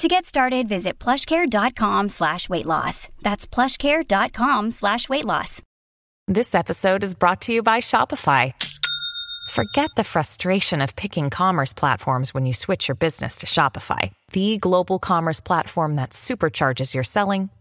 To get started, visit plushcare.com slash weight loss. That's plushcare.com slash weight loss. This episode is brought to you by Shopify. Forget the frustration of picking commerce platforms when you switch your business to Shopify, the global commerce platform that supercharges your selling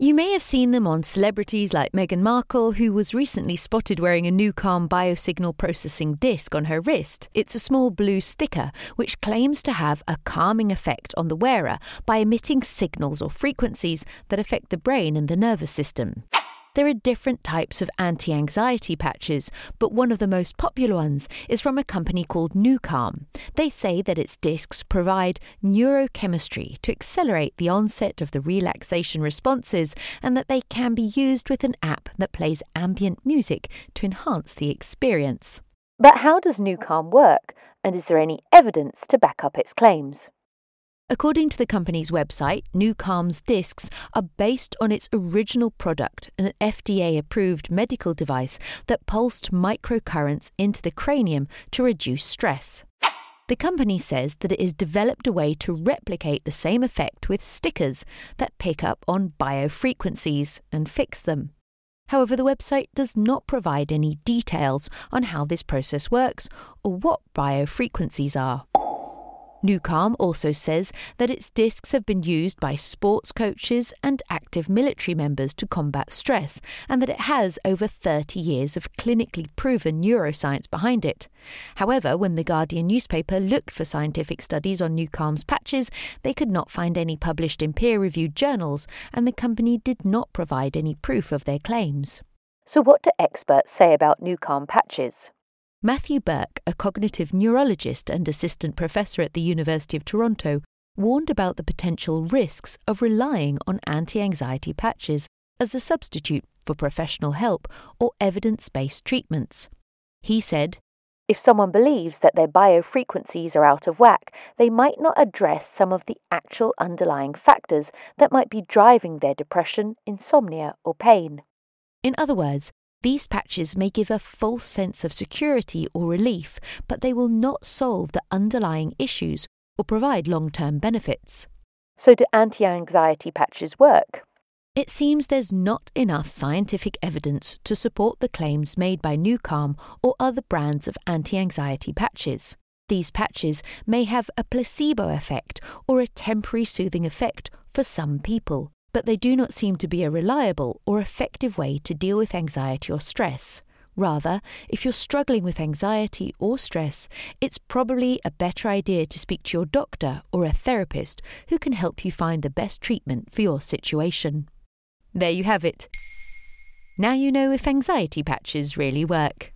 You may have seen them on celebrities like Meghan Markle, who was recently spotted wearing a Nucalm biosignal processing disc on her wrist. It's a small blue sticker which claims to have a calming effect on the wearer by emitting signals or frequencies that affect the brain and the nervous system. There are different types of anti anxiety patches, but one of the most popular ones is from a company called Nucalm. They say that its discs provide neurochemistry to accelerate the onset of the relaxation responses and that they can be used with an app that plays ambient music to enhance the experience. But how does Nucalm work, and is there any evidence to back up its claims? According to the company's website, Nucalm's discs are based on its original product, an FDA approved medical device that pulsed microcurrents into the cranium to reduce stress. The company says that it has developed a way to replicate the same effect with stickers that pick up on biofrequencies and fix them. However, the website does not provide any details on how this process works or what biofrequencies are. Nucalm also says that its discs have been used by sports coaches and active military members to combat stress, and that it has over 30 years of clinically proven neuroscience behind it. However, when the Guardian newspaper looked for scientific studies on Nucalm's patches, they could not find any published in peer reviewed journals, and the company did not provide any proof of their claims. So, what do experts say about Nucalm patches? Matthew Burke, a cognitive neurologist and assistant professor at the University of Toronto, warned about the potential risks of relying on anti anxiety patches as a substitute for professional help or evidence based treatments. He said, If someone believes that their biofrequencies are out of whack, they might not address some of the actual underlying factors that might be driving their depression, insomnia, or pain. In other words, these patches may give a false sense of security or relief, but they will not solve the underlying issues or provide long term benefits. So, do anti anxiety patches work? It seems there's not enough scientific evidence to support the claims made by Nucalm or other brands of anti anxiety patches. These patches may have a placebo effect or a temporary soothing effect for some people but they do not seem to be a reliable or effective way to deal with anxiety or stress. Rather, if you're struggling with anxiety or stress, it's probably a better idea to speak to your doctor or a therapist who can help you find the best treatment for your situation. There you have it. Now you know if anxiety patches really work.